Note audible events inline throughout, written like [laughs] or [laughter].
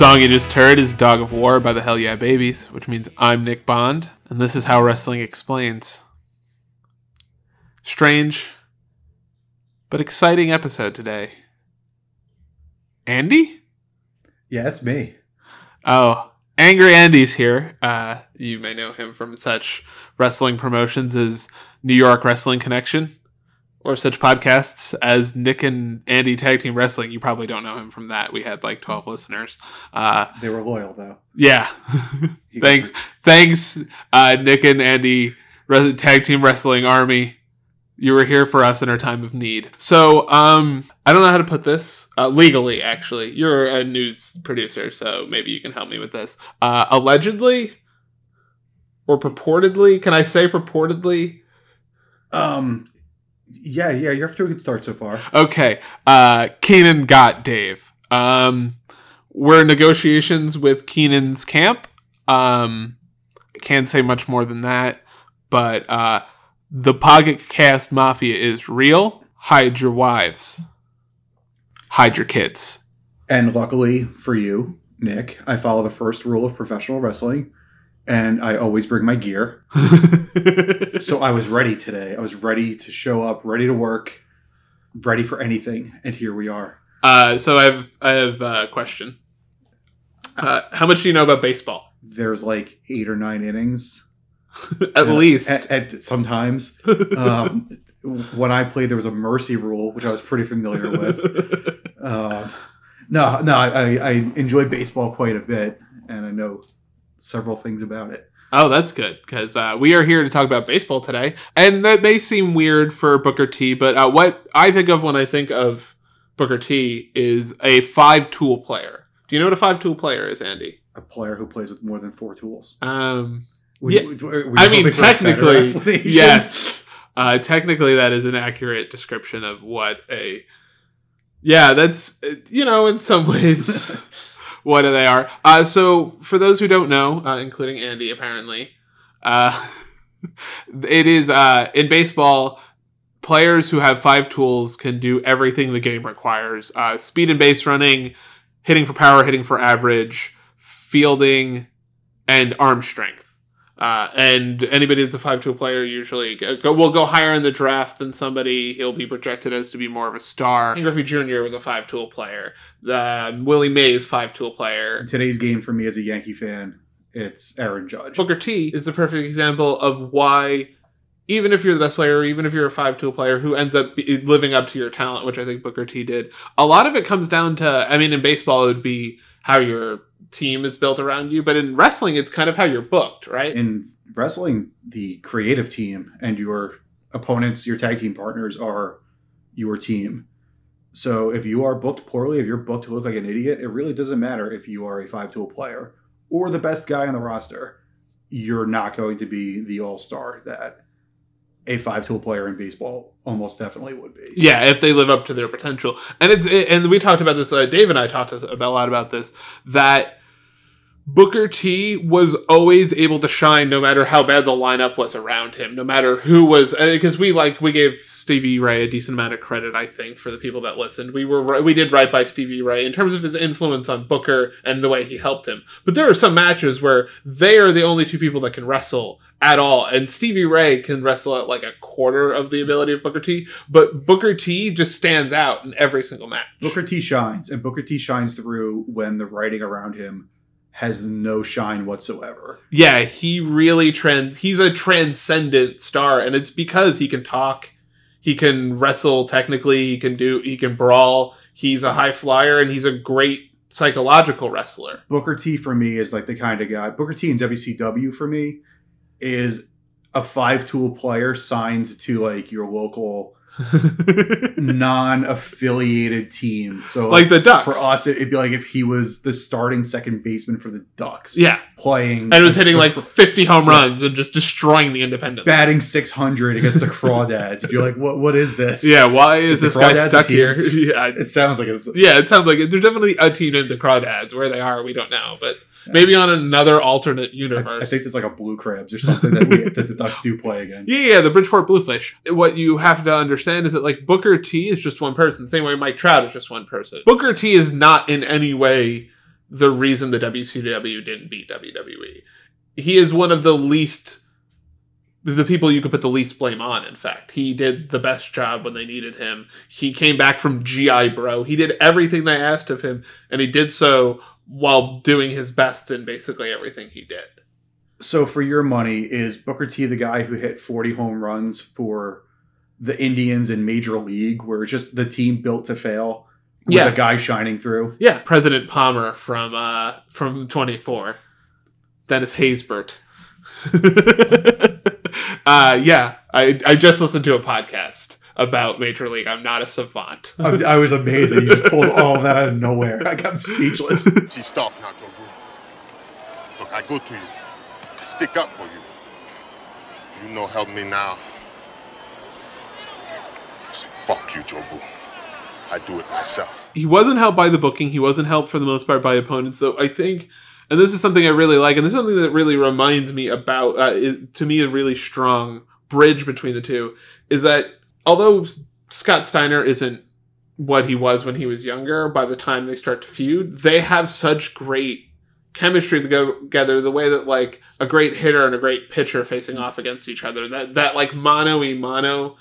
song you just heard is Dog of War by the Hell Yeah Babies, which means I'm Nick Bond, and this is how wrestling explains. Strange, but exciting episode today. Andy? Yeah, it's me. Oh, Angry Andy's here. Uh, you may know him from such wrestling promotions as New York Wrestling Connection or such podcasts as Nick and Andy Tag Team Wrestling. You probably don't know him from that. We had like 12 listeners. Uh, They were loyal though. yeah. [laughs] Thanks. Thanks, uh, Nick and Andy, Res- Tag Team Wrestling Army. You were here for us in our time of need. So, um, I don't know how to put this uh, legally. Actually, you're a news producer, so maybe you can help me with this. Uh, allegedly, or purportedly, can I say purportedly? Um, yeah, yeah, you're off to a good start so far. Okay, uh, Keenan got Dave. Um, we're in negotiations with Keenan's camp. Um, I can't say much more than that, but uh, the Pocket Cast Mafia is real. Hide your wives. Hide your kids. And luckily for you, Nick, I follow the first rule of professional wrestling, and I always bring my gear. [laughs] So I was ready today. I was ready to show up, ready to work, ready for anything, and here we are. uh, so I have I have a question. Uh, how much do you know about baseball? There's like eight or nine innings. [laughs] At Uh, least. At, at sometimes. Um, [laughs] when I played, there was a mercy rule, which I was pretty familiar with. Um, no, no, I, I enjoy baseball quite a bit, and I know several things about it. Oh, that's good because uh, we are here to talk about baseball today, and that may seem weird for Booker T, but uh, what I think of when I think of Booker T is a five-tool player. Do you know what a five-tool player is, Andy? A player who plays with more than four tools. Um, We- Yeah, we- we- I mean, hoping for a better technically, yes. Uh, technically, that is an accurate description of what a. Yeah, that's uh, you know in some ways [laughs] what they are. Uh, so for those who don't know, uh, including Andy, apparently, uh, [laughs] it is uh, in baseball. Players who have five tools can do everything the game requires: uh, speed and base running, hitting for power, hitting for average, fielding, and arm strength. Uh, and anybody that's a five tool player usually go, will go higher in the draft than somebody. He'll be projected as to be more of a star. Ken Griffey Jr. was a five tool player. Uh, Willie Mays five tool player. In today's game for me as a Yankee fan, it's Aaron Judge. Booker T is the perfect example of why, even if you're the best player, even if you're a five tool player who ends up living up to your talent, which I think Booker T did, a lot of it comes down to. I mean, in baseball, it would be how your team is built around you, but in wrestling, it's kind of how you're booked, right? In wrestling, the creative team and your opponents, your tag team partners are your team. So if you are booked poorly, if you're booked to look like an idiot, it really doesn't matter if you are a five tool player or the best guy on the roster. You're not going to be the all star that a five tool player in baseball almost definitely would be. Yeah, if they live up to their potential, and it's and we talked about this. Uh, Dave and I talked about a lot about this. That Booker T was always able to shine, no matter how bad the lineup was around him, no matter who was. Because we like we gave Stevie Ray a decent amount of credit, I think, for the people that listened. We were we did right by Stevie Ray in terms of his influence on Booker and the way he helped him. But there are some matches where they are the only two people that can wrestle at all, and Stevie Ray can wrestle at like a quarter of the ability of Booker T. But Booker T just stands out in every single match. Booker T shines, and Booker T shines through when the writing around him has no shine whatsoever. yeah, he really trans. He's a transcendent star, and it's because he can talk, he can wrestle technically, he can do, he can brawl. He's a high flyer, and he's a great psychological wrestler. Booker T for me is like the kind of guy. Booker T in WCW for me is a five tool player signed to like your local [laughs] non-affiliated team. So like the Ducks. for us, it- it'd be like if he was the starting second baseman for the Ducks, yeah, playing and was hitting like 50 home runs and just destroying the Independents. batting six hundred against the Crawdads. You're like, what? What is this? Yeah, why is, Is this guy stuck here? [laughs] yeah, it sounds like it's yeah, it sounds like it. There's definitely a team in the Crawdads. Where they are, we don't know, but maybe on another alternate I, universe. I think there's like a blue crabs or something that, we, [laughs] that the Ducks do play against. Yeah, yeah, the Bridgeport Bluefish. What you have to understand is that like Booker T is just one person, same way Mike Trout is just one person. Booker T is not in any way the reason the WCW didn't beat WWE. He is one of the least the people you could put the least blame on in fact he did the best job when they needed him he came back from gi bro he did everything they asked of him and he did so while doing his best in basically everything he did So for your money, is Booker T the guy who hit 40 home runs for the Indians in Major League, where it's just the team built to fail with Yeah. a guy shining through? yeah president palmer from uh from 24 dennis haysbert [laughs] uh yeah i i just listened to a podcast about major league i'm not a savant [laughs] I, I was amazed. that You just pulled all of that out of nowhere. I got speechless. She's tough now, Jobu. Look, I go to you. I stick up for you. You know help me now. So fuck you, Jobu. I do it myself. he wasn't helped by the booking. He wasn't helped for the most part by opponents, though. I think, and this is something I really like, and this is something that really reminds me about, uh, is, to me, a really strong bridge between the two, is that although Scott Steiner isn't what he was when he was younger, by the time they start to feud, they have such great chemistry to go together the way that like a great hitter and a great pitcher facing off against each other that that like mono e mono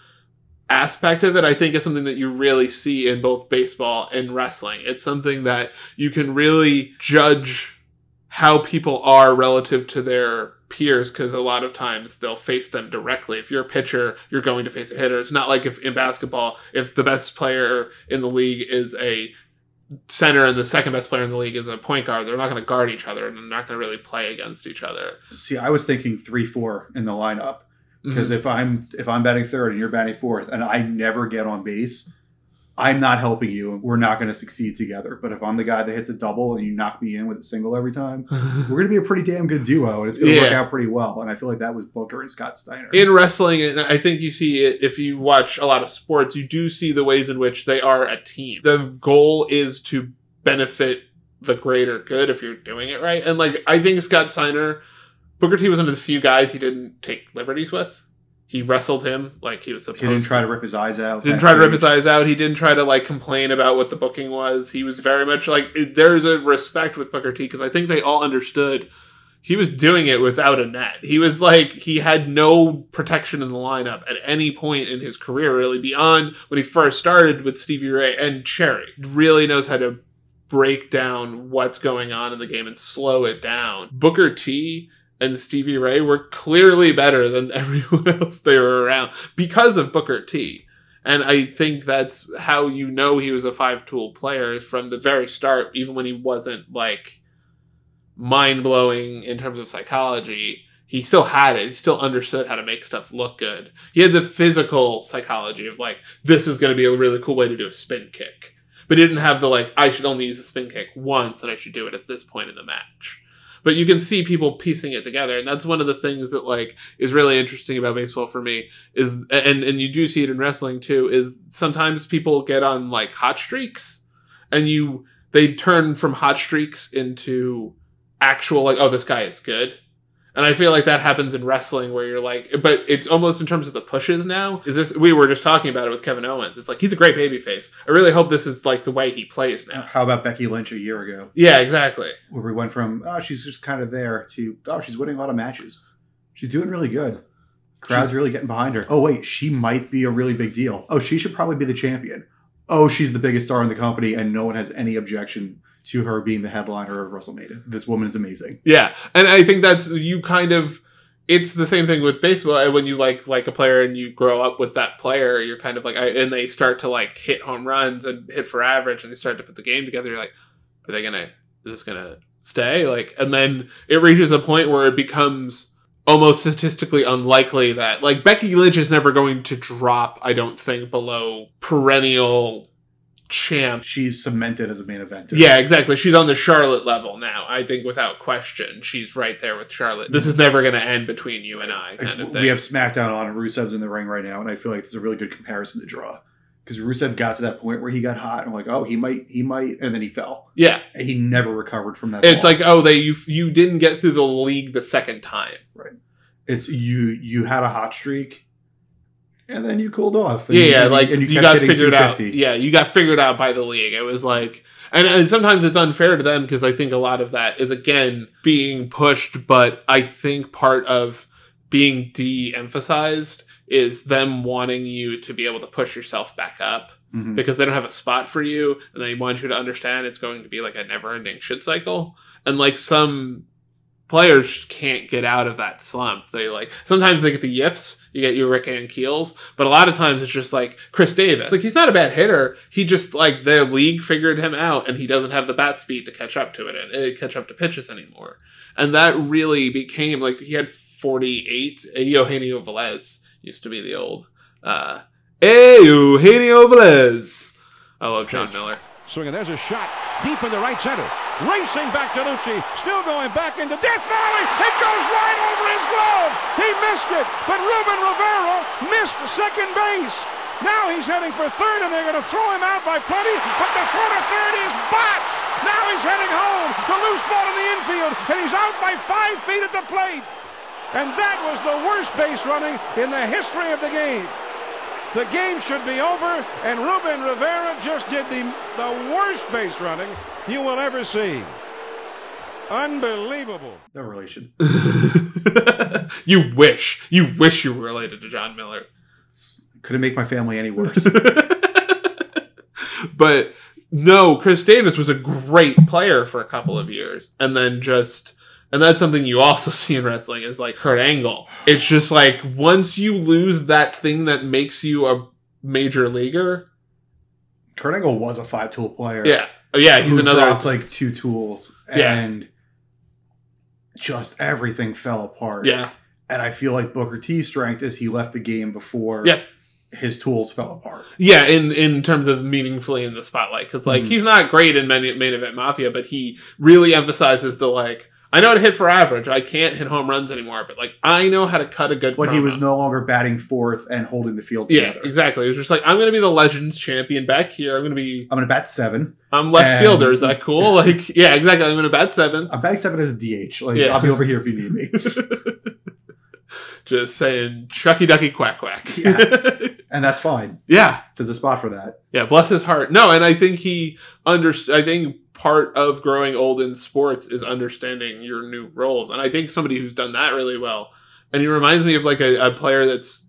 aspect of it, I think is something that you really see in both baseball and wrestling. It's something that you can really judge how people are relative to their peers because a lot of times they'll face them directly. If you're a pitcher, you're going to face a hitter. It's not like if in basketball, if the best player in the league is a center and the second best player in the league is a point guard, they're not going to guard each other and they're not going to really play against each other. See, I was thinking three four in the lineup Mm-hmm. because if I'm if I'm batting third and you're batting fourth and I never get on base, I'm not helping you and we're not going to succeed together. But if I'm the guy that hits a double and you knock me in with a single every time, we're going to be a pretty damn good duo and it's going to work out pretty well. And I feel like that was Booker and Scott Steiner. in wrestling and i think you see it if you watch a lot of sports you do see the ways in which they are a team the goal is to benefit the greater good if you're doing it right and like i think scott steiner booker t was one of the few guys he didn't take liberties with he wrestled him like he was supposed he didn't to try to rip his eyes out. didn't try to rip his eyes out. He didn't try to like complain about what the booking was. He was very much like there's a respect with Booker T because I think they all understood he was doing it without a net. He was like he had no protection in the lineup at any point in his career, really beyond when he first started with Stevie Ray and Cherry. Really knows how to break down what's going on in the game and slow it down. Booker T and Stevie Ray were clearly better than [laughs] everyone else they were around because of Booker T. And I think that's how you know he was a five tool player from the very start, even when he wasn't like mind blowing in terms of psychology. He still had it. He still understood how to make stuff look good. He had the physical psychology of like, this is going to be a really cool way to do a spin kick. But he didn't have the like, I should only use a spin kick once and I should do it at this point in the match. But you can see people piecing it together. And that's one of the things that like is really interesting about baseball for me is and and you do see it in wrestling too is sometimes people get on like hot streaks and you they turn from hot streaks into actual like oh this guy is good and i feel like that happens in wrestling where you're like but it's almost in terms of the pushes now is this we were just talking about it with kevin owens it's like he's a great babyface i really hope this is like the way he plays now How about Becky Lynch a year ago, yeah exactly where we went from oh she's just kind of there to oh she's winning a lot of matches, she's doing really good. Crowd's really getting behind her. Oh wait, she might be a really big deal. Oh, she should probably be the champion. Oh, she's the biggest star in the company, and no one has any objection to her being the headliner of WrestleMania. This woman is amazing. Yeah, and I think that's you kind of. It's the same thing with baseball. and When you like like a player and you grow up with that player, you're kind of like, and they start to like hit home runs and hit for average, and they start to put the game together. You're like, are they gonna? Is this gonna stay? Like, and then it reaches a point where it becomes almost statistically unlikely that like Becky Lynch is never going to drop. I don't think below perennial champ She's cemented as a main eventer. yeah, exactly. She's on the Charlotte level now. I think without question, she's right there with Charlotte. This is never going to end between you and I, kind of thing. we have SmackDown on, and Rusev's in the ring right now, and I feel like it's a really good comparison to draw because Rusev got to that point where he got hot, and I'm like, oh, he might, he might, and then he fell, yeah, and he never recovered from that. it's fall. like oh, they you you didn't get through the league the second time. Right. It's you, you had a hot streak, and then you cooled off. And Yeah, you, like and you, kept got figured out. Yeah, you got figured out by the league. It was like, And, and sometimes it's unfair to them because I think a lot of that is again being pushed, but I think part of being de-emphasized is them wanting you to be able to push yourself back up Mhm. because they don't have a spot for you and they want you to understand it's going to be like a never-ending shit cycle and like some players just can't get out of that slump. They like sometimes they get the yips you get your Rick Ankiels but a lot of times it's just like chris davis. Like he's not a bad hitter. He just like the league figured him out and he doesn't have the bat speed to catch up to it and uh, catch up to pitches anymore. And that really became like he had 48 eugenio velez used to be the old uh Hey, Eugenio Velez. I love Jon Miller. Swinging, there's a shot deep in the right center. Racing back to Lucci, still going back into Death Valley. It goes right over his glove. He missed it, but Ruben Rivera missed second base. Now he's heading for third, and they're going to throw him out by plenty. But the throw to third is botched. Now he's heading home. The loose ball in the infield, and he's out by five feet at the plate. And that was the worst base running in the history of the game. The game should be over, and Ruben Rivera just did the, the worst base running you will ever see. Unbelievable. No relation. [laughs] you wish. You wish you were related to Jon Miller. Couldn't make my family any [laughs] worse. but no, Chris Davis was a great player for a couple of years. And then just and that's something you also [laughs] see in wrestling is like Kurt Angle. It's just like once you lose that thing that makes you a major leaguer, Kurt Angle was a five tool player. yeah. Oh, yeah, he's another dropped like two tools Yeah. and just everything fell apart. Yeah. And I feel like Booker T's strength is he left the game before Yeah. his tools fell apart. Yeah, in in terms of meaningfully in the spotlight, because like Mhm. he's not great in main, main event mafia, but he really emphasizes the like. I know how to hit for average. I can't hit home runs anymore, but like I know how to cut a good. But he was no longer batting fourth and holding the field Yeah, together. exactly. It was just like I'm going to be the Legends champion back here. I'm going to be. I'm gonna bat seven. I'm left And- fielder. Is that cool? Like, yeah, exactly. I'm going to bat seven. I'm batting seven as a DH. Like Yeah. I'll be over here if you need me. [laughs] just saying, Chucky Ducky Quack Quack. [laughs] Yeah. [laughs] and that's fine. yeah, There's a spot for that. Yeah, bless his heart. No, and I think he understood. I think part of growing old in sports is understanding your new roles, and I think somebody who's done that really well. And he reminds me of like a, a player that's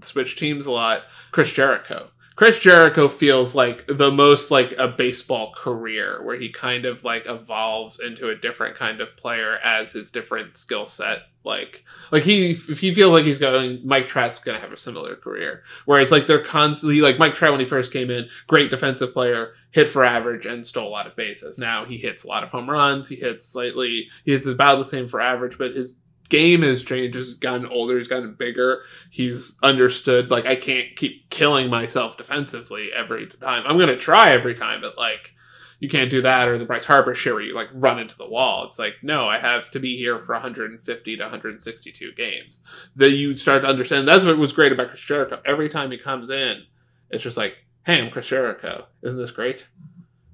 switched teams a lot, Chris Jericho. Chris Jericho feels like the most like a baseball career where he kind of like evolves into a different kind of player as his different skill set. Like like he if he feels like he's going Mike Trout's gonna have a similar career where it's like they're constantly like Mike Trout when he first came in great defensive player hit for average and stole a lot of bases. Now he hits a lot of home runs. He hits slightly he hits about the same for average but his game has changed he's gotten older he's gotten bigger he's understood like I can't keep killing myself defensively every time I'm gonna try every time but like you can't do that or the Bryce Harper shit where you like run into the wall. It's like, no, I have to be here for 150 to 162 games. Then you start to understand that's what was great about Chris Jericho. Every time he comes in, it's just like, hey, I'm Chris Jericho. Isn't this great?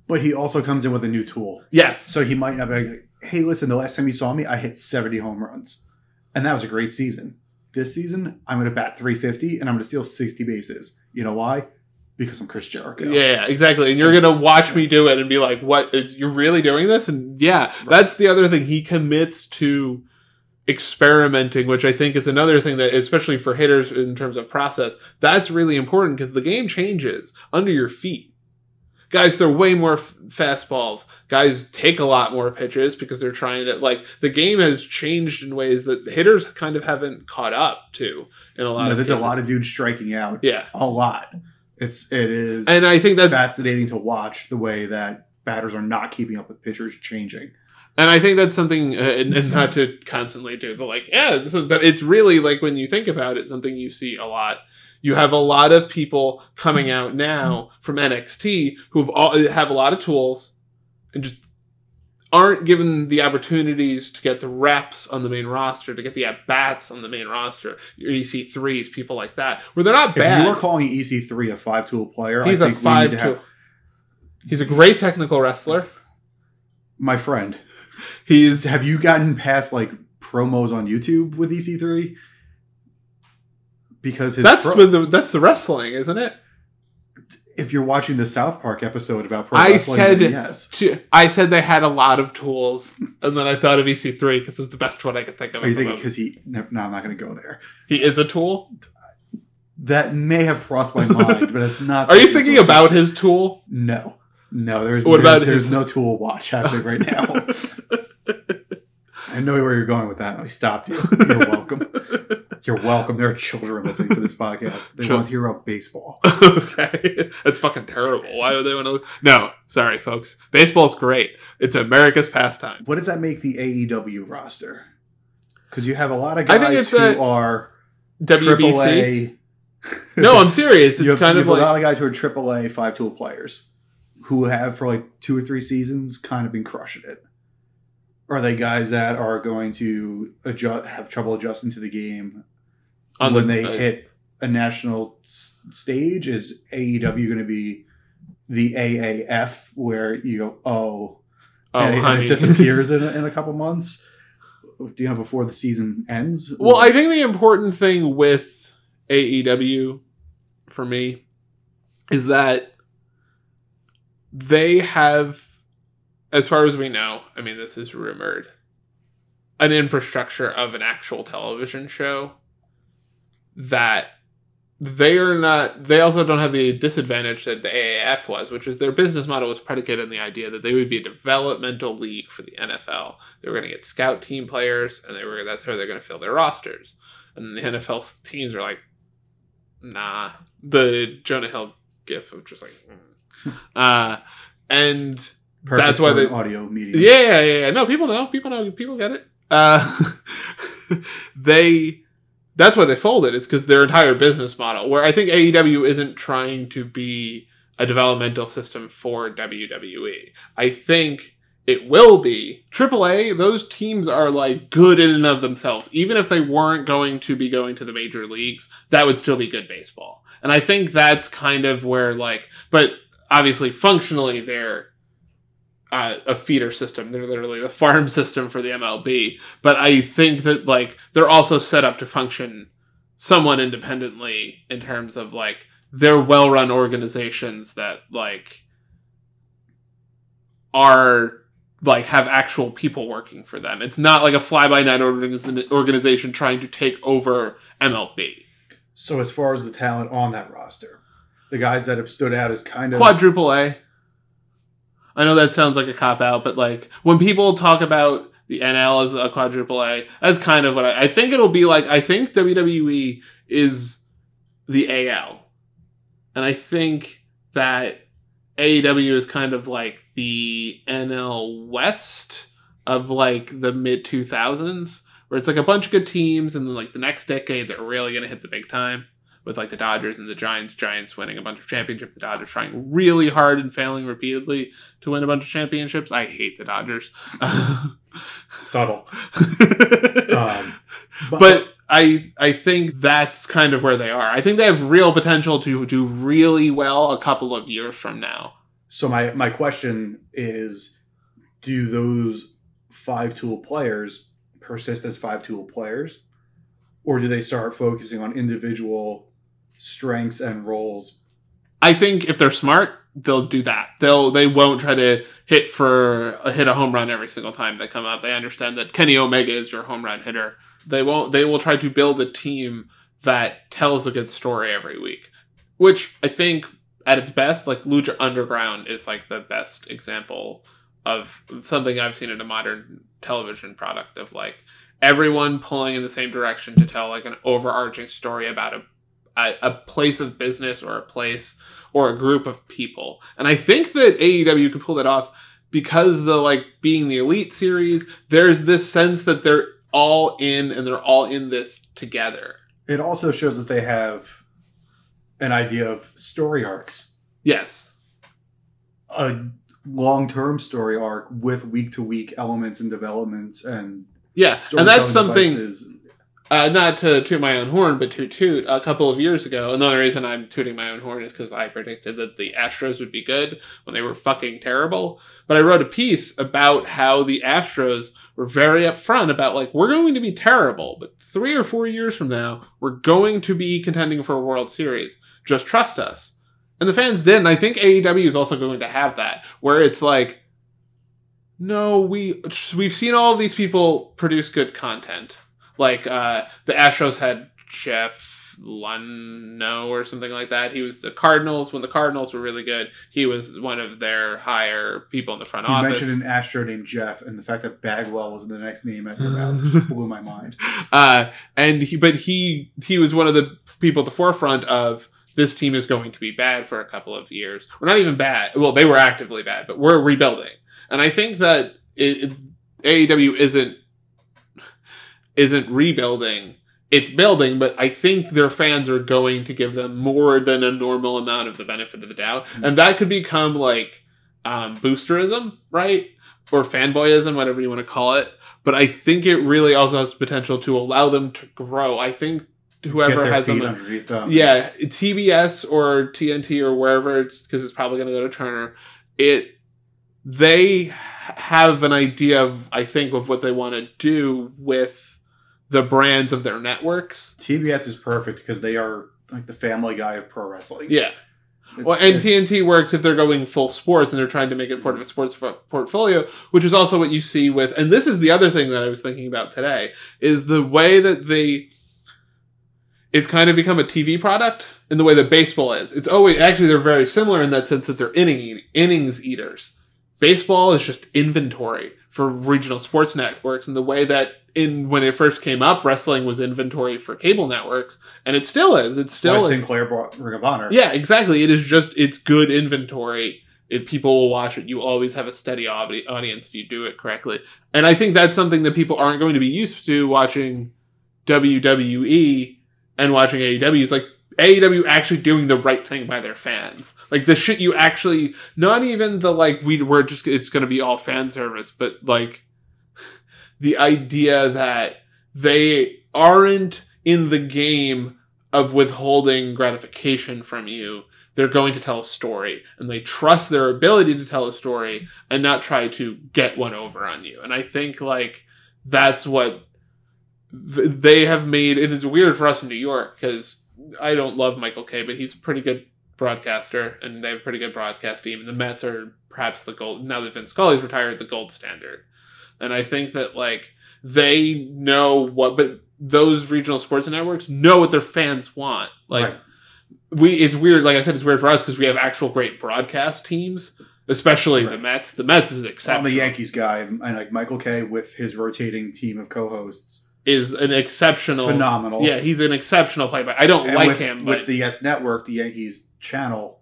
But he also comes in with a new tool. Yes. So he might not be hey, listen, the last time you saw me, I hit 70 home runs. And that was a great season. This season, I'm going to bat 350 and I'm going to steal 60 bases. You know why? Because I'm Chris Jericho. Yeah, exactly. And you're gonna watch me do it and be like, "What? You're really doing this?" And yeah, that's the other thing. He commits to experimenting, which I think is another thing that, especially for hitters in terms of process, that's really important because the game changes under your feet. Guys throw way more f- fastballs. Guys take a lot more pitches because they're trying to like the game has changed in ways that hitters kind of haven't caught up to in a lot No, of there's cases. a lot of dudes striking out. yeah, A lot. It's it is and I think that's fascinating to watch the way that batters are not keeping up with pitchers changing. And I think that's something, uh, and, and not to constantly do the like, yeah, this is, but it's really like when you think about it, something you see a lot. You have a lot of people coming out now from NXT all, have a lot of tools and just aren't given the opportunities to get the reps on the main roster, to get the at bats on the main roster. Your EC3s, people like that, where they're not bad. If you are calling EC3 a five tool player, He's I a think we need five to tool. have He's a great technical wrestler. my friend. He's Have you gotten past like promos on YouTube with EC3? Because his that's pro- the that's the wrestling, isn't it? If you're watching the South Park episode about pro I said yes. to, I said they had a lot of tools, and then I thought of EC3 because it's the best one I could think of. Are you thinking because he? No, no, I'm not going to go there. he is a tool? That may have crossed my mind, but it's not. [laughs] Are you thinking about his tool? No, no. There's What there- about there's his- no tool watch happening right now. [laughs] I know where you're going with that. I stopped you. You're welcome. [laughs] You're welcome. There are children listening to this [laughs] podcast. They Chil- want to hear about baseball. [laughs] okay, that's fucking terrible. Why would they want to? No, sorry, folks. Baseball's great. It's America's pastime. What does that make the AEW roster? Because you have a lot of I guys think it's who a- are WBC. AAA. No, I'm serious. you It's have, kind you of have like a lot of guys who are AAA five tool players who have for like two or three seasons kind of been crushing it. Are they guys that are going to adjust, have trouble adjusting to the game on when the, they uh, hit a national s- stage? Is AEW going to be the AAF where you go, oh, Oh, and, it- and it disappears in a, in a [laughs] couple months? You know, before the season ends. Well, I think the important thing with AEW for me is that they have, as far as we know, I mean, this is rumored, an infrastructure of an actual television show that they are not they also don't have the disadvantage that the AAF was, which is their business model was predicated on the idea that they would be a developmental league for the NFL. They were going to get scout team players and they were that's how they're going to fill their rosters. And the NFL teams are like nah. The Jonah Hill gif of just like mm. [laughs] uh and Perfect that's why the audio media. yeah, yeah, yeah, yeah. No, people know. People know. People get it. Uh, [laughs] they. That's why they folded. It's because their entire business model, where I think AEW isn't trying to be a developmental system for WWE. I think it will be AAA. Those teams are like good in and of themselves. Even if they weren't going to be going to the major leagues, that would still be good baseball. And I think that's kind of where like, but obviously functionally they're uh, a feeder system. They're literally the farm system for the MLB. But I think that like they're also set up to function somewhat independently in terms of like they're well-run organizations that like are like have actual people working for them. It's not like a fly-by-night organization trying to take over MLB. So as far as the talent on that roster, the guys that have stood out as kind of quadruple A. I know that sounds like a cop out, but like when people talk about the NL as a quadruple A, that's kind of what I, I think it'll be like. I think WWE is the AL, and I think that AEW is kind of like the NL West of like the mid two thousands, where it's like a bunch of good teams, and then like the next decade they're really gonna hit the big time with like the Dodgers and the Giants, Giants winning a bunch of championships, the Dodgers trying really hard and failing repeatedly to win a bunch of championships. I hate the Dodgers. [laughs] subtle. [laughs] Um, but I I think that's kind of where they are. I think they have real potential to do really well a couple of years from now. so my my question is, do those five tool players persist as five tool players, or do they start focusing on individual strengths and roles? I think if they're smart, they'll do that. They'll they won't try to hit for a hit a home run every single time they come out. They understand that Kenny Omega is your home run hitter. They won't. They will try to build a team that tells a good story every week, which I think at its best, like Lucha Underground is like the best example of something I've seen in a modern television product of like everyone pulling in the same direction to tell like an overarching story about a a, a place of business or a place or a group of people. And I think that AEW could pull that off because the like being the elite series, there's this sense that they're all in and they're all in this together. It also shows that they have an idea of story arcs, Yes. a long term story arc with week to week elements and developments and Yeah. And that's something devices. Uh, not to toot my own horn, but to toot a couple of years ago. Another reason I'm tooting my own horn is because I predicted that the Astros would be good when they were fucking terrible. But I wrote a piece about how the Astros were very upfront about like we're going to be terrible, but three or four years from now we're going to be contending for a World Series. Just trust us. And the fans did, and I think AEW is also going to have that, where it's like, no, we we've seen all these people produce good content. Like uh, the Astros had Jeff Luhnow or something like that. He was the Cardinals when the Cardinals were really good. He was one of their higher people in the front office. You office. mentioned an Astro named Jeff, and the fact that Bagwell was the next name at your mouth just blew my mind. uh, and he, but he he was one of the people at the forefront of this team is going to be bad for a couple of years. We're not even bad. Well, they were actively bad, but we're rebuilding. And I think that it, it- AEW isn't isn't rebuilding. It's building, but I think their fans are going to give them more than a normal amount of the benefit of the doubt, and that could become like um, boosterism, right? Or fanboyism, whatever you want to call it but I think it really also has potential to allow them to grow. I think whoever has them, underneath them. yeah, TBS or TNT or wherever it's because it's probably going to go to Turner. It they have an idea of I think of what they want to do with the brands of their networks. TBS is perfect because they are like the Family Guy of pro wrestling. Yeah. It's- Well, and TNT works if they're going full sports and they're trying to make it part of a sports fo- portfolio, which is also what you see with. And this is the other thing that I was thinking about today is the way that they. It's kind of become a TV product in the way that baseball is. It's always actually they're very similar in that sense that they're inning innings eaters. Baseball is just inventory for regional sports networks, in the way that in when it first came up, wrestling was inventory for cable networks, and it still is. It's Why still Sinclair brought Ring of Honor. yeah, exactly. It is just it's good inventory. If people will watch it, you always have a steady audience if you do it correctly. And I think that's something that people aren't going to be used to watching WWE and watching AEW. It's like AEW actually doing the right thing by their fans. Like the shit you actually not even the like we we're just it's to be all fan service, but like the idea that they aren't in the game of withholding gratification from you. They're going to tell a story and they trust their ability to tell a story and not try to get one over on you. And I think like that's what they have made. And it's weird for us in New York because I don't love Michael Kay, but he's a pretty good broadcaster and they have a pretty good broadcast team. And the Mets are perhaps the gold, now that Vince Scully's retired, the gold standard. And I think that like they know what, but those regional sports networks know what their fans want. Like Right. we, it's weird. Like I said, it's weird for us because we have actual great broadcast teams, especially the Mets. The Mets is I'm exceptional. a Yankees guy, and like Michael Kay with his rotating team of co-hosts, Is an exceptional. phenomenal. Yeah, he's an exceptional play. But I don't And like with, him. with But the Yes Network, the Yankees channel.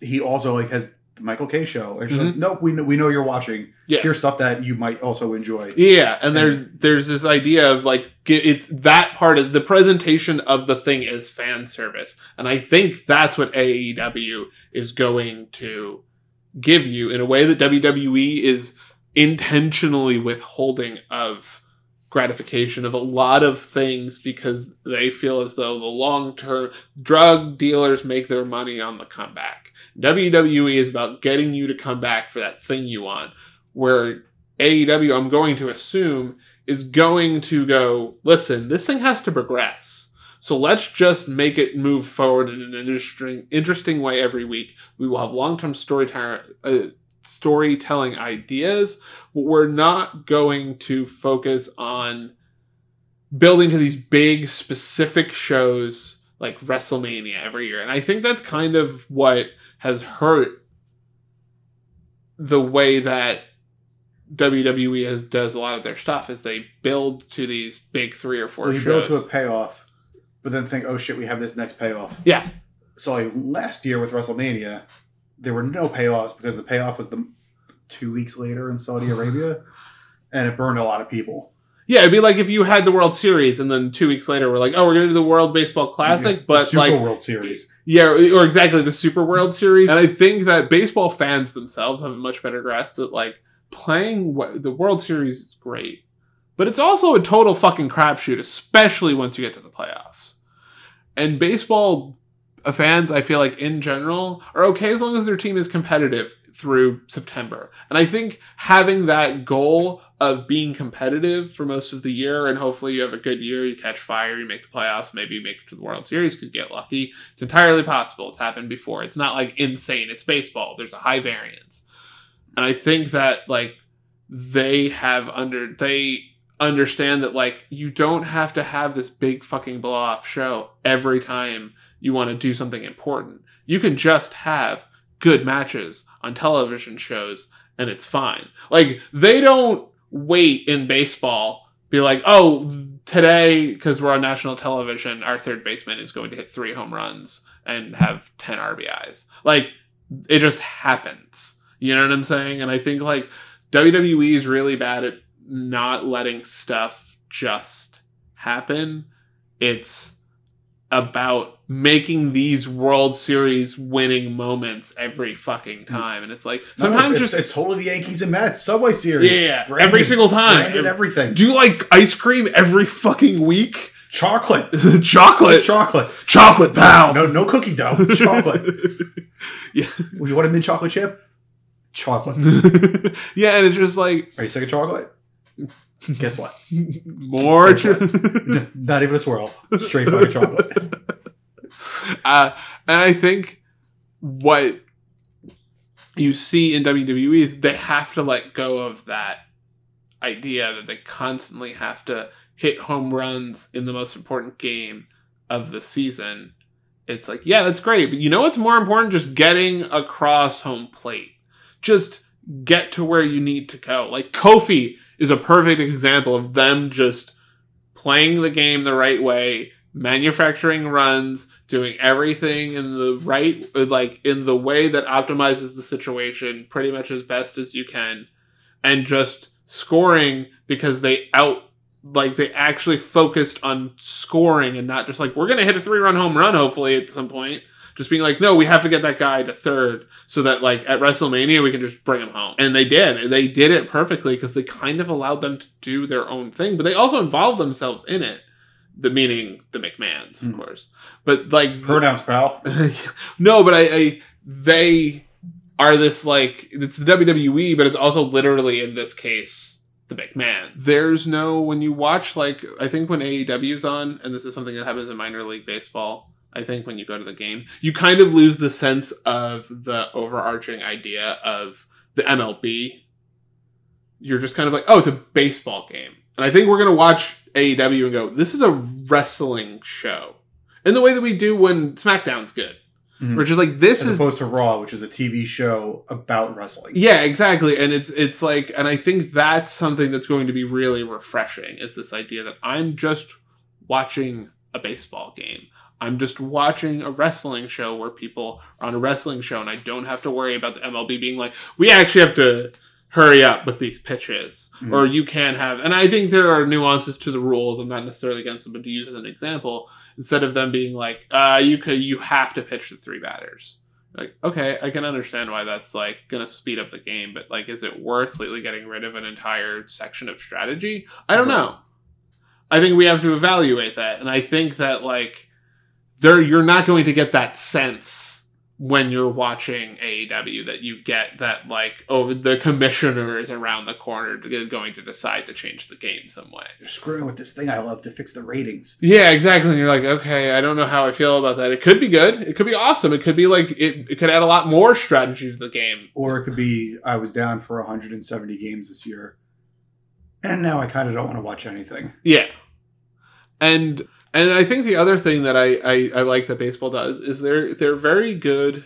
He also like has the Michael Kay show. It's Mhm. like, nope, we know, we know you're watching. Yeah. Here's stuff that you might also enjoy. Yeah, and there's there's this idea of like it's that part of the presentation of the thing is fan service, and I think that's what AEW is going to give you in a way that WWE is intentionally withholding of gratification of a lot of things because they feel as though the long term drug dealers make their money on the comeback. WWE is about getting you to come back for that thing you want. Where AEW, I'm going to assume, is going to go, listen, this thing has to progress. So let's just make it move forward in an interesting, interesting way every week. We will have long-term storytelling, uh, storytelling ideas, but we're not going to focus on building to these big specific shows like WrestleMania every year. And I think that's kind of what has hurt the way that WWE has does a lot of their stuff is they build to these big three or four Well, you shows. build to a payoff, but then think, oh shit, we have this next payoff. yeah, So like last year with WrestleMania, there were no payoffs because the payoff was the two weeks later in Saudi [sighs] Arabia, and it burned a lot of people. yeah. It'd be like if you had the World Series and then two weeks later we're like, oh, we're gonna do the World Baseball Classic, The but Super like World Series. Yeah, or exactly the Super World Series. And I think that baseball fans themselves have a much better grasp that like playing the World Series is great, but it's also a total fucking crapshoot, especially once you get to the playoffs. And baseball Uh, fans, I feel like in general, are okay as long as their team is competitive. through September. And I think having that goal of being competitive for most of the year and hopefully you have a good year, you catch fire, you make the playoffs, maybe you make it to the World Series, could get lucky. It's entirely possible. It's happened before. It's not like insane. It's baseball. There's a high variance. And I think that like they have under they understand that like you don't have to have this big fucking blow off show every time you want to do something important. You can just have good matches on television shows and it's fine. Like they don't wait in baseball be like, "Oh, today cuz we're on national television, our third baseman is going to hit 3 home runs and have 10 RBIs." Like it just happens. You know what I'm saying? And I think like WWE is really bad at not letting stuff just happen. It's about making these World Series winning moments every fucking mm. time. And it's like No, sometimes it's, just it's totally the Yankees and Mets Subway Series. Yeah, yeah, Branded- every single time. branded everything. do you like ice cream every fucking week? chocolate, [laughs] chocolate. Chocolate. chocolate pal. No, no cookie dough. [laughs] Chocolate. yeah. You want a mint chocolate chip? Chocolate. [laughs] yeah, and it's just like Are you sick of chocolate? Guess what? more Guess what? Not even a swirl. Straight fucking chocolate. [laughs] uh, and I think what you see in WWE is they have to let go of that idea that they constantly have to hit home runs in the most important game of the season. It's like, yeah, that's great, but you know what's more important? Just getting across home plate. Just get to where you need to go. Like Kofi is a perfect example of them just playing the game the right way, manufacturing runs, doing everything in the right like in the way that optimizes the situation pretty much as best as you can and just scoring because they out like they actually focused on scoring and not just like we're going to hit a three run home run hopefully at some point just being like no we have to get that guy to third so that like at WrestleMania we can just bring him home and they did they did it perfectly because they kind of allowed them to do their own thing but they also involved themselves in it the meaning the McMahons of Mhm. course but like Pronouns, pal. [laughs] no, but I, I they are this like it's the WWE, but it's also literally in this case the McMahon. There's no when you watch like I think when AEW's on, and this is something that happens in minor league baseball. I think when you go to the game, you kind of lose the sense of the overarching idea of the MLB. You're just kind of like, oh, it's a baseball game. And I think we're gonna watch AEW and go, this is a wrestling show. In the way that we do when SmackDown's good. Mhm. Which is like this As is opposed to Raw, which is a TV show about wrestling. yeah, exactly. And it's it's like and I think that's something that's going to be really refreshing is this idea that I'm just watching a baseball game. I'm just watching a wrestling show where people are on a wrestling show and I don't have to worry about the MLB being like, we actually have to hurry up with these pitches. Mhm. Or you can have and I think there are nuances to the rules. I'm not necessarily against them, but to use as an example, instead of them being like, uh, you could you have to pitch the three batters like okay i can understand why that's like gonna speed up the game but like is it worth lately getting rid of an entire section of strategy i don't know i think we have to evaluate that and i think that like there you're not going to get that sense when you're watching AEW that you get that like oh the commissioner is around the corner to, going to decide to change the game some way They're screwing with this thing I love to fix the ratings. yeah, exactly. And you're like, okay, I don't know how I feel about that. It could be good. It could be awesome. It could be like it, it could add a lot more strategy to the game. Or it could be I was down for 170 games this year. And now I kind of don't want to watch anything. Yeah. And and I think the other thing that I, I, I like that baseball does is they're they're very good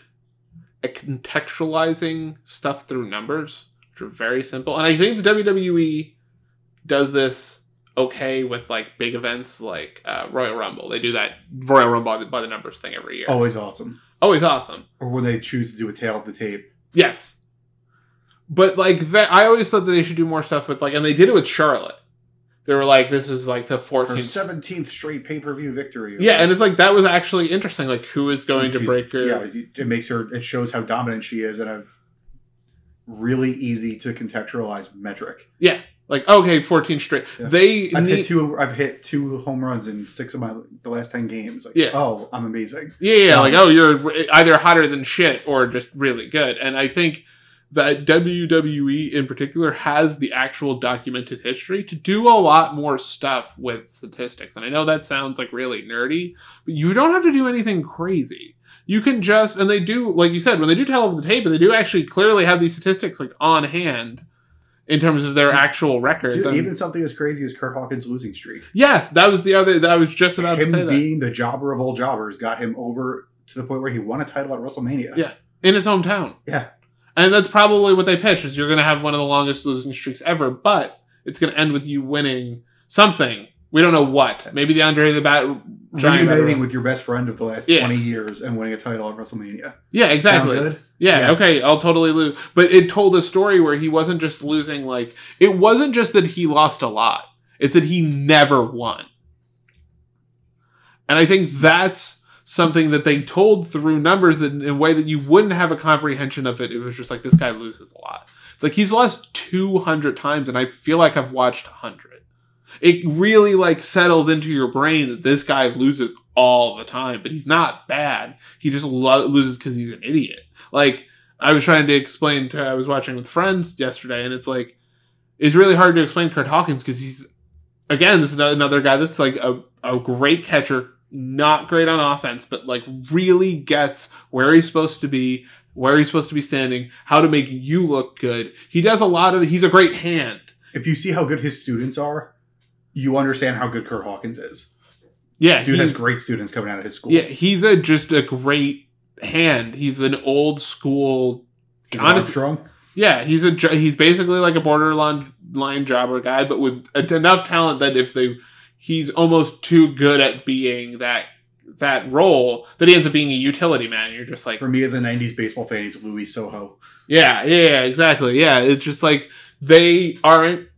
at contextualizing stuff through numbers, which are very simple. And I think the WWE does this okay with like big events like uh, Royal Rumble. They do that Royal Rumble by the, by the numbers thing every year. Always awesome. Always awesome. Or when they choose to do a tale of the tape. Yes. But like that I always thought that they should do more stuff with like and they did it with Charlotte. They were like this is like the Her 14th 17th straight pay per view victory. Yeah, and it's like that was actually interesting like who is going to break her Yeah, it makes her. It shows how dominant she is, and a really easy to contextualize metric. Yeah. Like okay, 14 straight. Yeah. They I've need hit two. I've hit two home runs in six of my the last ten games. Like, Yeah. Oh, I'm amazing. Yeah, yeah, Um, like oh, you're either hotter than shit or just really good. And I think that WWE in particular has the actual documented history to do a lot more stuff with statistics. And I know that sounds like really nerdy, but you don't have to do anything crazy. You can just, and they do, like you said, when they do tell over the tape, they do actually clearly have these statistics like on hand in terms of their actual records. Dude, even something as crazy as Curt Hawkins' losing streak. yes, that was the other. That was just about to him say that being the jobber of all jobbers got him over to the point where he won a title at WrestleMania. Yeah. in his hometown. Yeah. And that's probably what they pitch is you're going to have one of the longest losing streaks ever, but it's going to end with you winning something. We don't know what. Maybe the Andre the Bat giant Reuniting with your best friend of the last Yeah. 20 years and winning a title at WrestleMania. Yeah, exactly. Yeah, Yeah. okay, I'll totally lose. But it told a story where he wasn't just losing like it wasn't just that he lost a lot. It's that he never won. And I think that's something that they told through numbers in a way that you wouldn't have a comprehension of it. It was just like this guy loses a lot. It's like he's lost 200 times and I feel like I've watched 100. It really like settles into your brain that this guy loses all the time, but he's not bad. He just lo- loses because he's an idiot. Like I was trying to explain to I was watching with friends yesterday, and it's like it's really hard to explain Curt Hawkins because he's again this is another guy that's like a, a great catcher, not great on offense, but like really gets where he's supposed to be, where he's supposed to be standing, how to make you look good. He does a lot of. He's a great hand. If you see how good his students are, you understand how good Curt Hawkins is. Yeah, Dude has great students coming out of his school. Yeah, he's a just a great hand. He's an old school. He's honestly- Armstrong. Yeah, he's a he's basically like a borderline line jobber guy, but with enough talent that if they he's almost too good at being that that role that he ends up being a utility man. You're just like, For me as a 90s baseball fan, he's Luis Sojo. yeah, yeah, exactly. Yeah, it's just like they aren't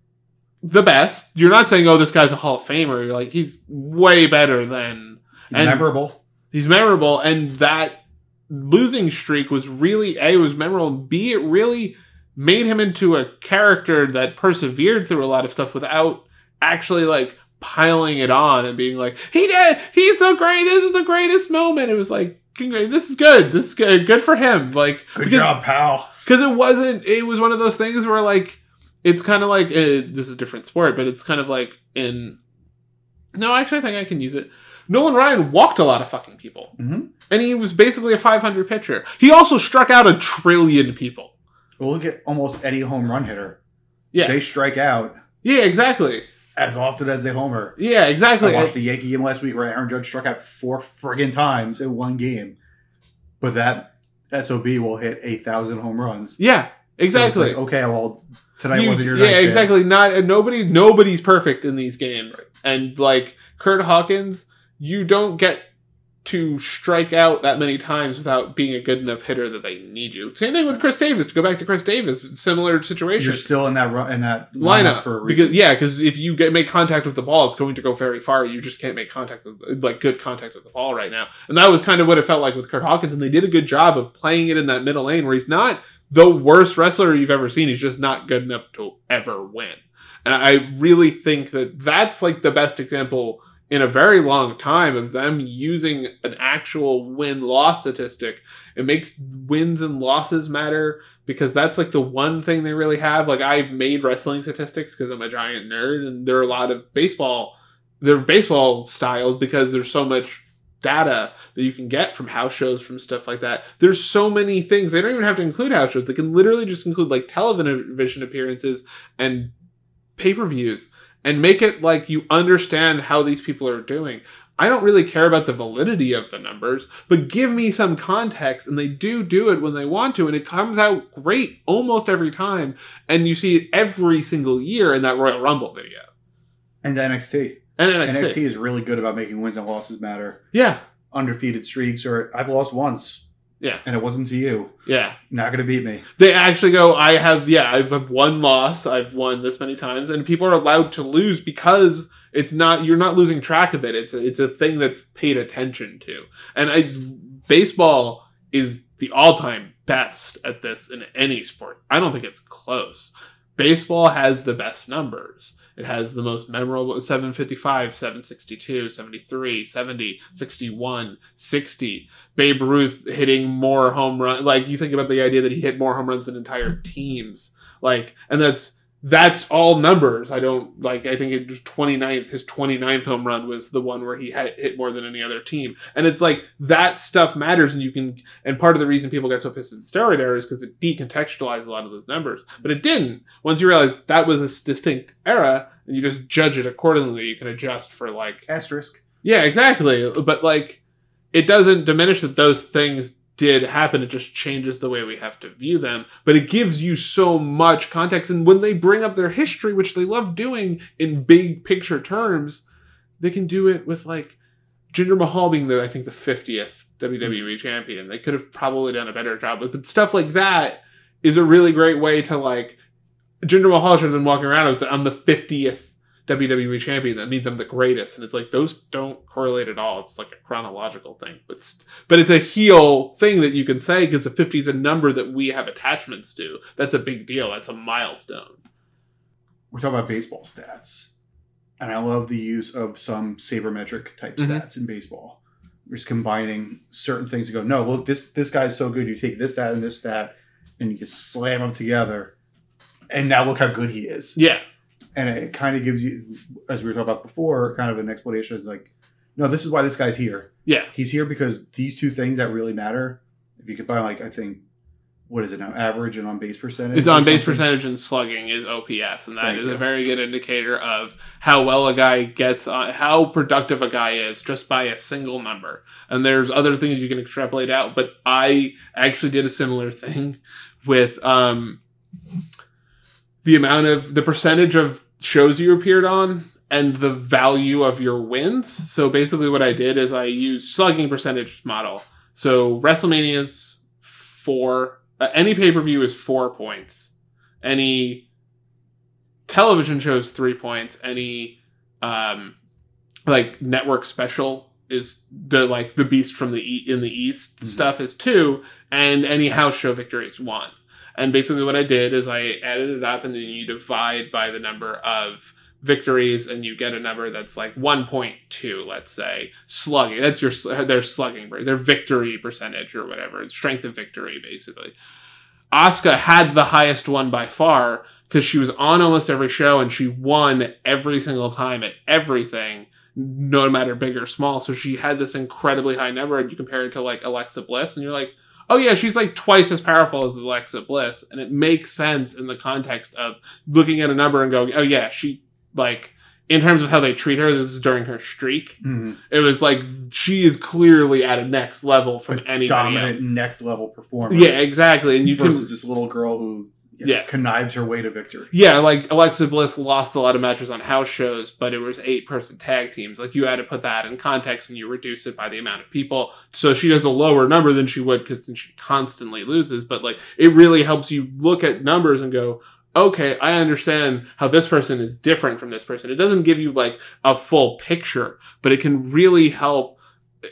the best. You're not saying, oh, this guy's a Hall of Famer. You're like, he's way better than He's And- memorable. he's memorable and that losing streak was really a was memorable and b it really made him into a character that persevered through a lot of stuff without actually like piling it on and being like he did! He's the great this is the greatest moment! It was like this is good this is good good for him. Like Good because- job, pal. because it wasn't it was one of those things where like it's kind of like uh, this is a different sport but it's kind of like in no actually i think i can use it. Nolan ryan walked a lot of fucking people. Mhm. and he was basically a 500 pitcher. He also struck out a trillion people. Well, look at almost any home run hitter. yeah. They strike out. Yeah exactly as often as they homer. yeah exactly. I watched the Yankee game last week where Aaron Judge struck out four friggin' times in one game. But that SOB will hit a thousand home runs. yeah So exactly like, okay, well, tonight You- wasn't your yeah, night. Exactly. Not uh, nobody. Nobody's perfect in these games, and like Curt Hawkins, you don't get to strike out that many times without being a good enough hitter that they need you. Same thing with Chris Davis. To go back to Chris Davis, similar situation. You're still in that run, in that lineup lineup for a reason. because yeah, because if you get make contact with the ball, it's going to go very far. You just can't make contact with like good contact with the ball right now, and that was kind of what it felt like with Curt Hawkins. And they did a good job of playing it in that middle lane where he's not the worst wrestler you've ever seen. He's just not good enough to ever win. And I really think that that's like the best example in a very long time of them using an actual win loss statistic. It makes wins and losses matter because that's like the one thing they really have. Like I've made wrestling statistics because I'm a giant nerd, and there are a lot of baseball, there are baseball styles because there's so much data that you can get from house shows, from stuff like that. There's so many things. They don't even have to include house shows. They can literally just include like television appearances and pay per views and make it like you understand how these people are doing. I don't really care about the validity of the numbers, but give me some context, and they do do it when they want to, and it comes out great almost every time. And you see it every single year in that Royal Rumble video. And NXT. And NXT, NXT is really good about making wins and losses matter. yeah, Undefeated streaks, or I've lost once, yeah, and it wasn't to you. yeah. Not going to beat me. They actually go, I have, yeah, I've had one loss. I've won this many times, and people are allowed to lose because it's not, you're not losing track of it. It's a, it's a thing that's paid attention to. And I, baseball is the all time best at this in any sport. I don't think it's close. Baseball has the best numbers. It has the most memorable 755, 762, 73, 70, 61, 60. Babe Ruth hitting more home runs. Like you think about the idea that he hit more home runs than entire teams. Like, and that's that's all numbers. I don't like. I think it was 29th. His 29th home run was the one where he had hit more than any other team. And it's like that stuff matters, and you can. And part of the reason people get so pissed at steroid era is because it decontextualized a lot of those numbers. But it didn't. Once you realize that was a distinct era, and you just judge it accordingly, you can adjust for like Asterisk. yeah, exactly. But like, it doesn't diminish that those things did happen. It just changes the way we have to view them. But it gives you so much context. And when they bring up their history, which they love doing in big picture terms, they can do it with like Jinder Mahal being the I think the fiftieth WWE mm-hmm. champion. They could have probably done a better job with but stuff like that is a really great way to like Jinder Mahal should have been walking around with I'm the fiftieth WWE champion. That means I'm the greatest, and it's like those don't correlate at all. It's like a chronological thing, but st- but it's a heel thing that you can say because the 50 is a number that we have attachments to. That's a big deal. That's a milestone. We're talking about baseball stats, and I love the use of some sabermetric type Mhm. stats in baseball. We're just combining certain things to go. No, look, this this guy's so good. You take this stat and this stat, and you just slam them together, and now look how good he is. Yeah, and it kind of gives you, as we were talking about before, kind of an explanation. Is like, no, this is why this guy's here. yeah, He's here because these two things that really matter. If you combine, like, I think, what is it now? Average and on base percentage. it's on base percentage and slugging is OPS, and that Thank is you. a very good indicator of how well a guy gets on, how productive a guy is just by a single number. And there's other things you can extrapolate out, but I actually did a similar thing with um, the amount of the percentage of shows you appeared on and the value of your wins. So basically, what I did is I used slugging percentage model. So WrestleMania's four, uh, any pay per view is four points. Any television shows three points. Any um, like network special is the like the beast from the e- in the east Mhm. stuff is two, and any house show victory is one. And basically, what I did is I added it up, and then you divide by the number of victories, and you get a number that's like 1.2, let's say. Slugging. That's your their slugging, their victory percentage or whatever. It's strength of victory, basically. Asuka had the highest one by far because she was on almost every show and she won every single time at everything, no matter big or small. So she had this incredibly high number, and you compare it to like Alexa Bliss, and you're like, oh yeah, she's like twice as powerful as Alexa Bliss, and it makes sense in the context of looking at a number and going, oh yeah, she like in terms of how they treat her. This is during her streak. Mhm. It was like she is clearly at a next level from A anybody dominant else. next level performer. Yeah, exactly, and you can versus this little girl who Yeah. connives her way to victory. Yeah, like Alexa Bliss lost a lot of matches on house shows, but it was eight person tag teams. Like you had to put that in context and you reduce it by the amount of people. So she has a lower number than she would because she constantly loses. But like it really helps you look at numbers and go, okay, I understand how this person is different from this person. It doesn't give you like a full picture, but it can really help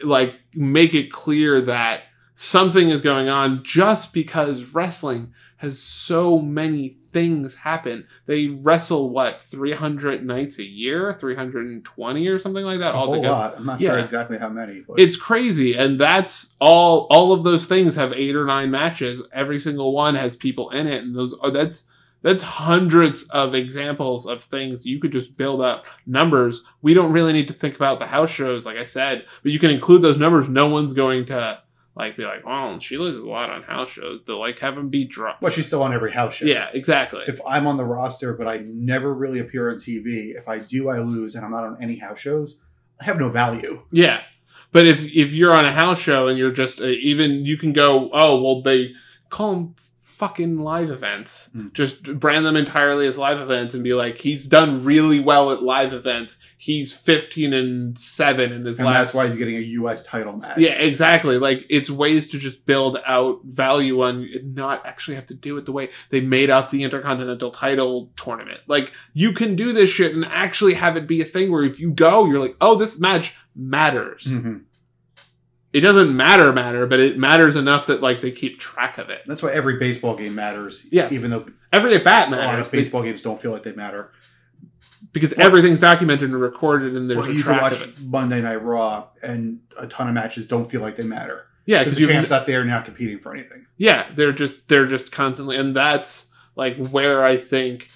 like make it clear that something is going on just because wrestling has so many things happen. They wrestle what 300 nights a year, 320 or something like that A whole lot. I'm not sure exactly how many, but It's crazy and that's all all of those things have 8 or 9 matches. Every single one has people in it and those oh, that's that's hundreds of examples of things you could just build up numbers. We don't really need to think about the house shows like I said, but you can include those numbers. No one's going to like be like, "Oh, she loses a lot on house shows." They'll like have them be dropped. but she's still on every house show. Yeah, exactly. If I'm on the roster, but I never really appear on TV, if I do, I lose, and I'm not on any house shows, I have no value. Yeah, but if if you're on a house show and you're just uh, even you can go, oh well, they call them fucking live events. Hmm. Just brand them entirely as live events and be like, he's done really well at live events. He's fifteen and seven in this And last. that's why he's getting a U.S. title match. yeah, exactly. Like it's ways to just build out value on not actually have to do it the way they made up the Intercontinental title tournament. Like you can do this shit and actually have it be a thing where if you go, you're like, oh, this match matters. Mhm. It doesn't matter matter, but it matters enough that like they keep track of it. That's why every baseball game matters. Yes. Even though Every at bat a lot matters of baseball games don't feel like they matter. because everything's documented and recorded, and there's a you can watch. Monday Night Raw and a ton of matches don't feel like they matter. Yeah, Because the champ's not there and not competing for anything. yeah they're just they're just constantly and that's like where i think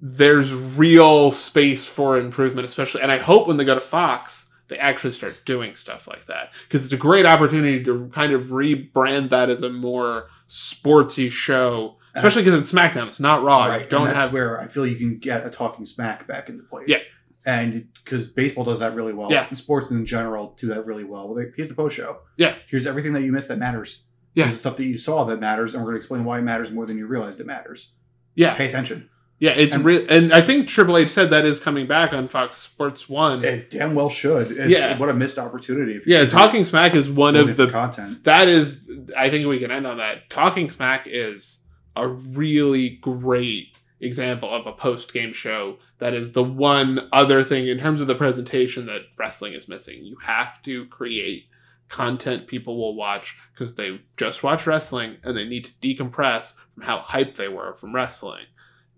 there's real space for improvement especially and i hope when they go to fox they actually start doing stuff like that because it's a great opportunity to kind of rebrand that as a more sportsy show uh-huh. especially because it's smackdown it's not raw right. Don't have where I feel you can get a talking smack back into place. Yeah. And because baseball does that really well. Yeah. And sports in general do that really well. Well, they, here's the post show. Yeah. Here's everything that you missed that matters. Yeah. Here's the stuff that you saw that matters, and we're going to explain why it matters more than you realized it matters. yeah Pay attention. Yeah it's And- real and i think triple h said that is coming back on fox sports one It damn well should. It's, Yeah. What a missed opportunity. If yeah talking smack is one of the content. that is i think we can end on that talking smack is a really great example of a post-game show that is the one other thing in terms of the presentation that wrestling is missing you have to create content people will watch because they just watch wrestling and they need to decompress from how hyped they were from wrestling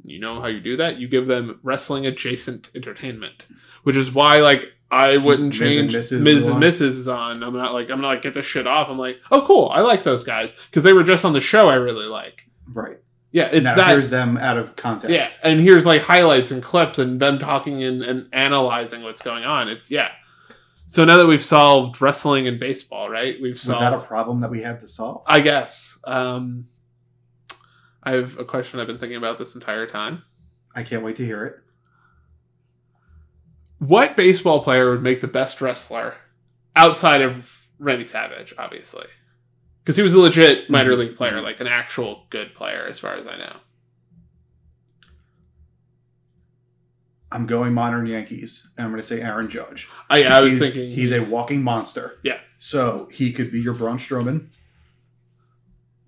you know how you do that you give them wrestling adjacent entertainment which is why like i wouldn't Miz and change Mrs. Miz and mrs is on i'm not like i'm not like get this shit off i'm like oh cool i like those guys because they were just on the show i really like Right. yeah it's now that here's them out of context. yeah and here's like highlights and clips and them talking and, and analyzing what's going on it's yeah so now that we've solved wrestling and baseball right we've Was solved that a problem that we had to solve? i guess um i have a question i've been thinking about this entire time I can't wait to hear it. what baseball player would make the best wrestler outside of Randy Savage, obviously? Because he was a legit minor league player, mm-hmm. like an actual good player, as far as I know. I'm going modern Yankees, and I'm going to say Aaron Judge. I, I was he's, thinking he's, a walking monster. Yeah. So he could be your Braun Strowman.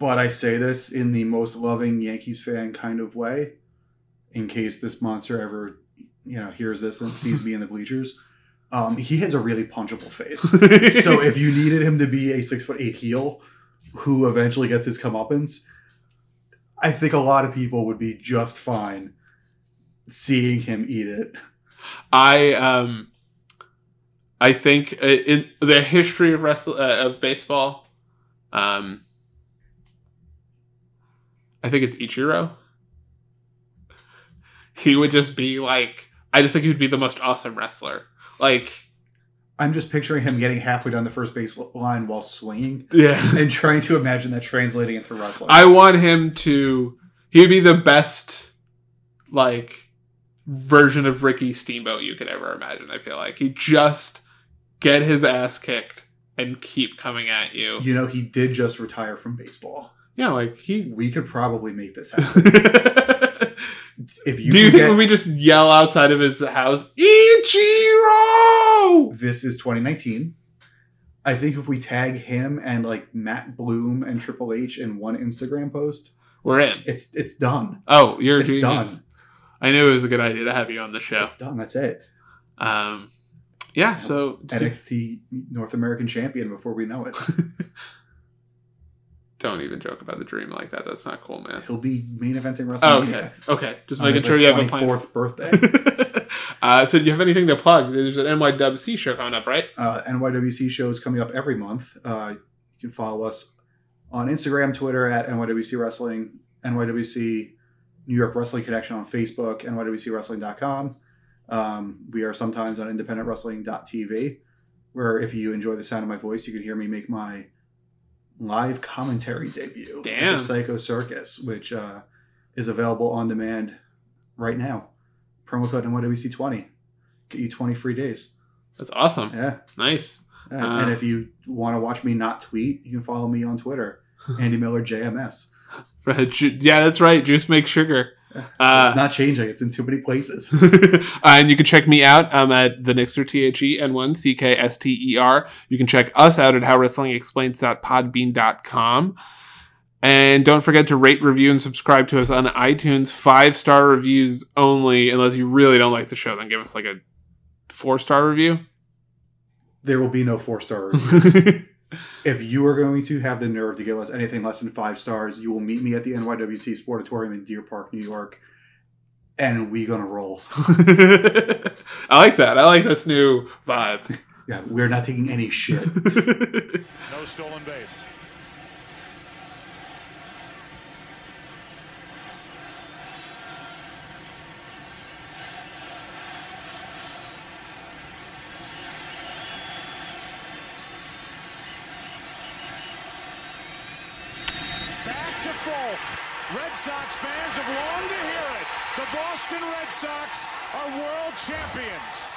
But I say this in the most loving Yankees fan kind of way, in case this monster ever, you know, hears this and sees me in the bleachers. Um, he has a really punchable face. so [laughs] if you needed him to be a six foot eight heel who eventually gets his comeuppance, I think a lot of people would be just fine seeing him eat it. I um, I think uh, in the history of wrestle uh, of baseball, um, I think it's Ichiro. He would just be like, I just think he would be the most awesome wrestler. Like, I'm just picturing him getting halfway down the first base line while swinging yeah. [laughs] and trying to imagine that translating into wrestling. I want him to. He'd be the best, like, version of Ricky Steamboat you could ever imagine. I feel like he just get his ass kicked and keep coming at you. you know, he did just retire from baseball. Yeah, like he. We could probably make this happen. [laughs] If you, do, you think get, if we just yell outside of his house, Ichiro? this is 2019. I think if we tag him and like Matt Bloom and Triple H in one Instagram post, We're in. it's it's done. Oh, you're It's done. I knew it was a good idea to have you on the show. It's done. That's it. Um, yeah. So NXT North American Champion before we know it. [laughs] don't even joke about the dream like that. That's not cool, man. He'll be main eventing Oh, WrestleMania. okay. Okay. Just making sure like, you have a plan. 24th birthday. [laughs] uh, so do you have anything to plug? There's an NYWC show coming up, right? uh, NYWC shows coming up every month. Uh, you can follow us on Instagram, Twitter at NYWC Wrestling, NYWC New York Wrestling Connection on Facebook, NYWCWrestling.com. Um, we are sometimes on independentwrestling.tv, where if you enjoy the sound of my voice, you can hear me make my live commentary debut at the Psycho Circus, which uh, is available on demand right now. Promo code NYWC20. Get you 20 free days. That's awesome. Yeah. Nice. Yeah, Uh, and if you want to watch me not tweet, you can follow me on Twitter, [laughs] Andy Miller JMS. yeah, that's right. Juice makes sugar. So Uh, it's not changing; it's in too many places. [laughs] and you can check me out um, at the Nixter, T H E N 1 C K S T E R. You can check us out at howwrestlingexplains.podbean.com. And don't forget to rate, review, and subscribe to us on iTunes. Five star reviews only, unless you really don't like the show. Then give us like a four star review. there will be no four star [laughs] reviews. If you are going to have the nerve to give us anything less than five stars, you will meet me at the NYWC Sportatorium in Deer Park, New York, and we gonna roll. [laughs] I like that. I like this new vibe. [laughs] Yeah, we're not taking any shit. [laughs] No stolen base. Back to Folk. Red Sox fans have longed to hear it. The Boston Red Sox are world champions.